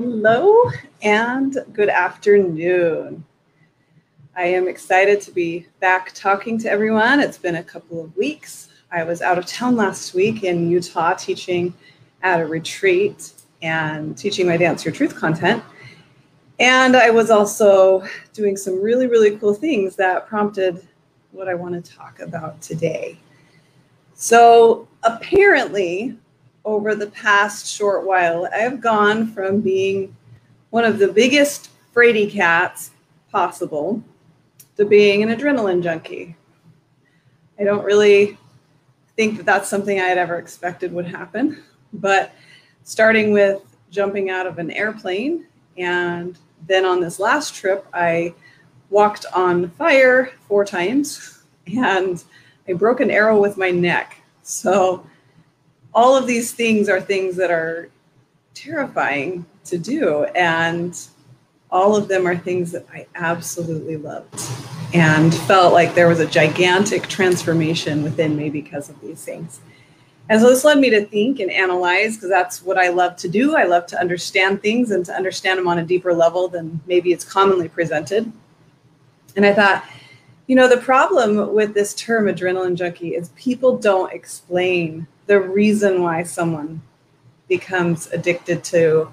Hello and good afternoon. I am excited to be back talking to everyone. It's been a couple of weeks. I was out of town last week in Utah teaching at a retreat and teaching my Dance Your Truth content. And I was also doing some really, really cool things that prompted what I want to talk about today. So, apparently, over the past short while, I have gone from being one of the biggest fraidy cats possible to being an adrenaline junkie. I don't really think that that's something I had ever expected would happen, but starting with jumping out of an airplane and then on this last trip, I walked on fire four times and I broke an arrow with my neck. So, all of these things are things that are terrifying to do. And all of them are things that I absolutely loved and felt like there was a gigantic transformation within me because of these things. And so this led me to think and analyze because that's what I love to do. I love to understand things and to understand them on a deeper level than maybe it's commonly presented. And I thought, you know, the problem with this term adrenaline junkie is people don't explain the reason why someone becomes addicted to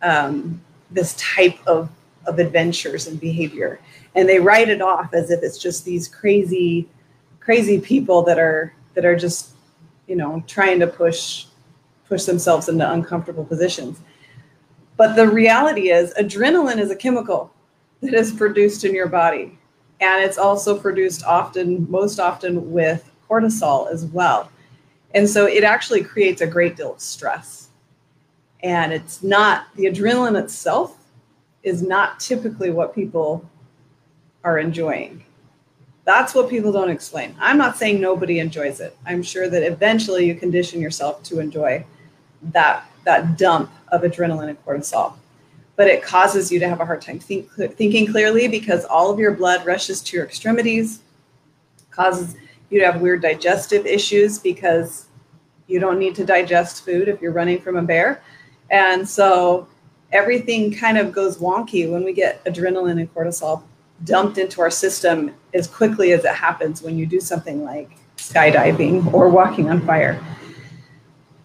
um, this type of, of adventures and behavior. And they write it off as if it's just these crazy, crazy people that are that are just you know, trying to push push themselves into uncomfortable positions. But the reality is adrenaline is a chemical that is produced in your body. And it's also produced often, most often with cortisol as well. And so it actually creates a great deal of stress. And it's not the adrenaline itself is not typically what people are enjoying. That's what people don't explain. I'm not saying nobody enjoys it. I'm sure that eventually you condition yourself to enjoy that that dump of adrenaline and cortisol. But it causes you to have a hard time think, thinking clearly because all of your blood rushes to your extremities, causes you to have weird digestive issues because you don't need to digest food if you're running from a bear. And so everything kind of goes wonky when we get adrenaline and cortisol dumped into our system as quickly as it happens when you do something like skydiving or walking on fire.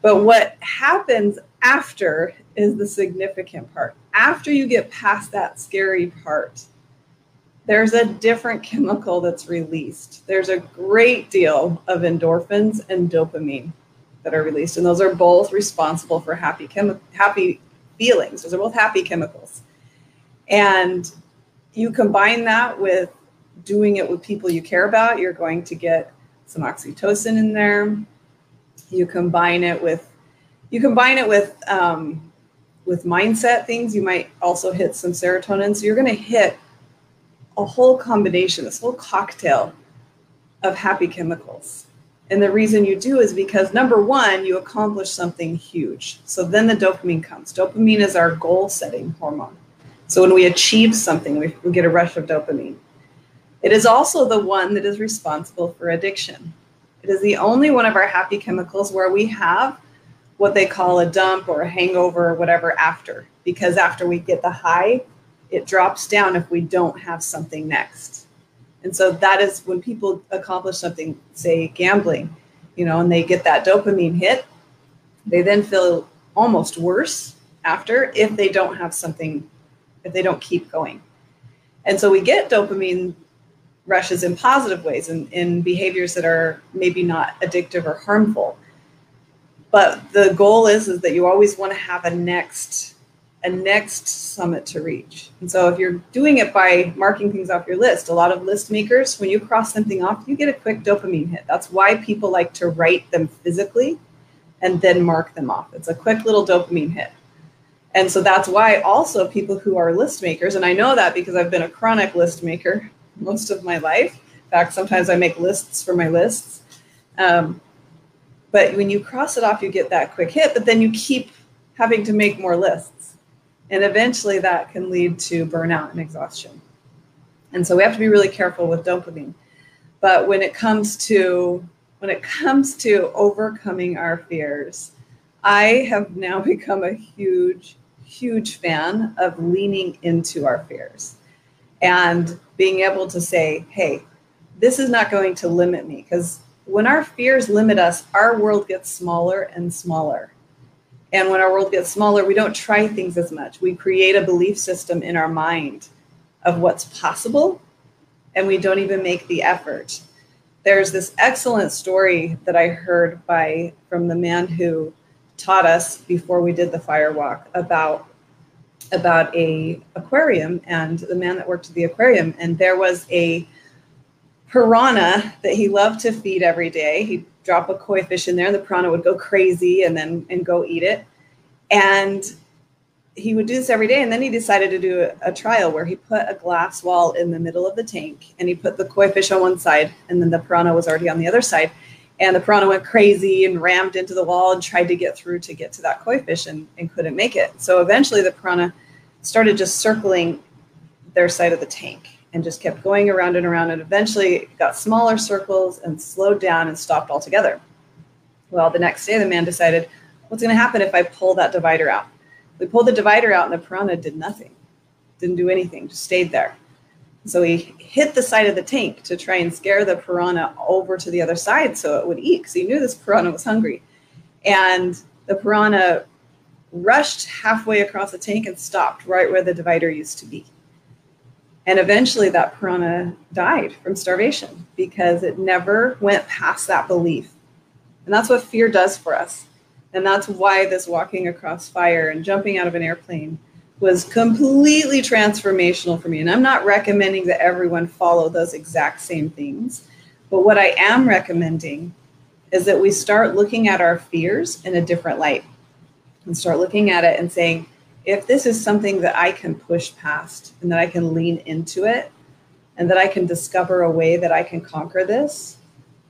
But what happens after is the significant part. After you get past that scary part, there's a different chemical that's released. There's a great deal of endorphins and dopamine that are released, and those are both responsible for happy chemi- happy feelings. Those are both happy chemicals. And you combine that with doing it with people you care about, you're going to get some oxytocin in there. You combine it with you combine it with um, with mindset things. You might also hit some serotonin. So you're going to hit a whole combination, this whole cocktail of happy chemicals. And the reason you do is because number one, you accomplish something huge. So then the dopamine comes. Dopamine is our goal setting hormone. So when we achieve something, we, we get a rush of dopamine. It is also the one that is responsible for addiction. It is the only one of our happy chemicals where we have what they call a dump or a hangover or whatever after, because after we get the high, it drops down if we don't have something next. And so that is when people accomplish something, say gambling, you know, and they get that dopamine hit, they then feel almost worse after if they don't have something if they don't keep going. And so we get dopamine rushes in positive ways in, in behaviors that are maybe not addictive or harmful. But the goal is, is that you always want to have a next a next summit to reach. And so if you're doing it by marking things off your list, a lot of list makers, when you cross something off, you get a quick dopamine hit. That's why people like to write them physically and then mark them off. It's a quick little dopamine hit. And so that's why also people who are list makers, and I know that because I've been a chronic list maker most of my life. In fact, sometimes I make lists for my lists. Um, but when you cross it off, you get that quick hit, but then you keep having to make more lists. And eventually that can lead to burnout and exhaustion. And so we have to be really careful with dopamine. But when it comes to when it comes to overcoming our fears, I have now become a huge huge fan of leaning into our fears and being able to say, hey, this is not going to limit me. Because when our fears limit us, our world gets smaller and smaller. And when our world gets smaller, we don't try things as much. We create a belief system in our mind of what's possible, and we don't even make the effort. There's this excellent story that I heard by from the man who taught us before we did the fire walk about about a aquarium and the man that worked at the aquarium and there was a piranha that he loved to feed every day he'd drop a koi fish in there and the piranha would go crazy and then and go eat it. And he would do this every day. And then he decided to do a, a, trial where he put a glass wall in the middle of the tank and he put the koi fish on one side and then the piranha was already on the other side. And the piranha went crazy and rammed into the wall and tried to get through to get to that koi fish and, and couldn't make it. So eventually the piranha started just circling their side of the tank and just kept going around and around and eventually got smaller circles and slowed down and stopped altogether. Well, the next day the man decided, what's going to happen if I pull that divider out? We pulled the divider out and the piranha did nothing, didn't do anything, just stayed there. So he hit the side of the tank to try and scare the piranha over to the other side so it would eat because he knew this piranha was hungry. And the piranha rushed halfway across the tank and stopped right where the divider used to be. And eventually that piranha died from starvation because it never went past that belief. And that's what fear does for us. And that's why this walking across fire and jumping out of an airplane was completely transformational for me. And I'm not recommending that everyone follow those exact same things. But what I am recommending is that we start looking at our fears in a different light and start looking at it and saying, if this is something that I can push past and that I can lean into it and that I can discover a way that I can conquer this,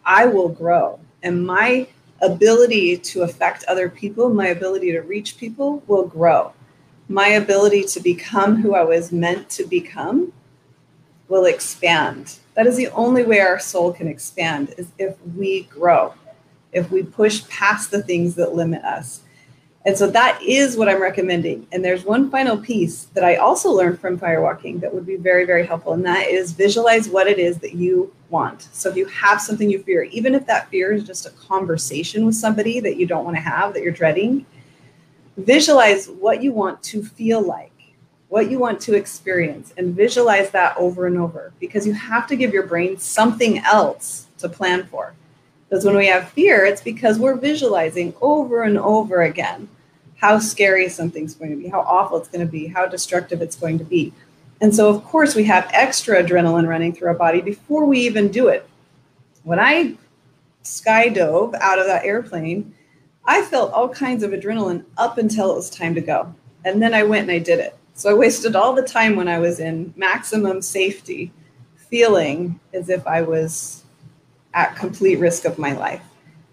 I will grow. And my ability to affect other people, my ability to reach people will grow my ability to become who I was meant to become will expand. That is the only way our soul can expand is if we grow, if we push past the things that limit us. And so that is what I'm recommending. And there's one final piece that I also learned from firewalking that would be very, very helpful. And that is visualize what it is that you want. So if you have something you fear, even if that fear is just a conversation with somebody that you don't want to have, that you're dreading, visualize what you want to feel like, what you want to experience, and visualize that over and over because you have to give your brain something else to plan for. Because when we have fear, it's because we're visualizing over and over again how scary something's going to be, how awful it's going to be, how destructive it's going to be. And so, of course, we have extra adrenaline running through our body before we even do it. When I skydove out of that airplane, I felt all kinds of adrenaline up until it was time to go. And then I went and I did it. So I wasted all the time when I was in maximum safety, feeling as if I was at complete risk of my life.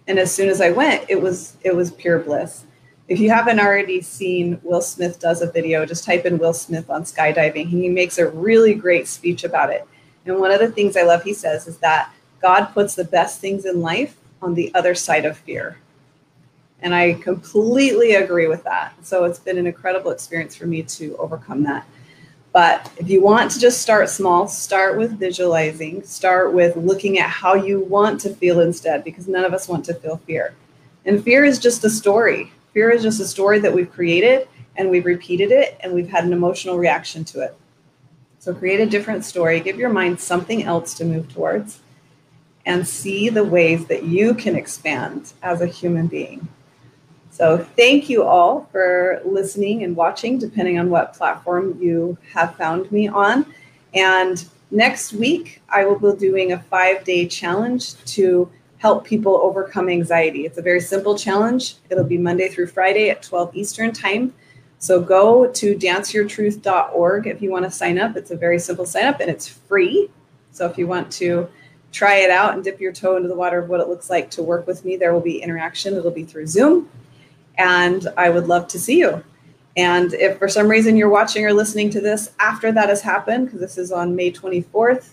And as soon as I went, it was it was pure bliss. If you haven't already seen Will Smith does a video, just type in Will Smith on skydiving. He makes a really great speech about it. And one of the things I love he says is that God puts the best things in life on the other side of fear. And I completely agree with that. So it's been an incredible experience for me to overcome that. But if you want to just start small, start with visualizing, start with looking at how you want to feel instead, because none of us want to feel fear. And fear is just a story. Fear is just a story that we've created and we've repeated it and we've had an emotional reaction to it. So create a different story, give your mind something else to move towards, and see the ways that you can expand as a human being. So thank you all for listening and watching, depending on what platform you have found me on. And next week, I will be doing a five day challenge to help people overcome anxiety. It's a very simple challenge. It'll be Monday through Friday at 12 Eastern Time. So go to danceyourtruth.org if you want to sign up. It's a very simple sign up and it's free. So if you want to try it out and dip your toe into the water of what it looks like to work with me, there will be interaction. It'll be through Zoom and I would love to see you. And if for some reason you're watching or listening to this after that has happened, because this is on May 24th,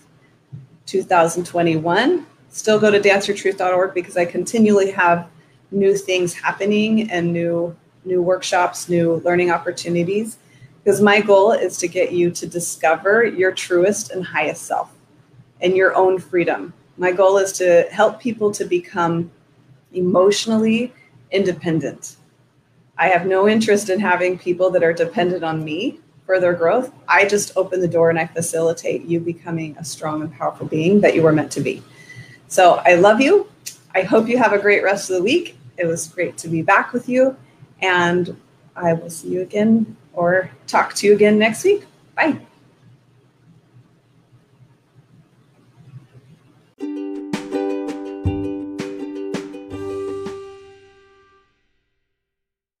2021, still go to danceyourtruth.org because I continually have new things happening and new new workshops, new learning opportunities, because my goal is to get you to discover your truest and highest self and your own freedom. My goal is to help people to become emotionally independent. I have no interest in having people that are dependent on me for their growth. I just open the door and I facilitate you becoming a strong and powerful being that you were meant to be. So I love you. I hope you have a great rest of the week. It was great to be back with you. And I will see you again or talk to you again next week. Bye.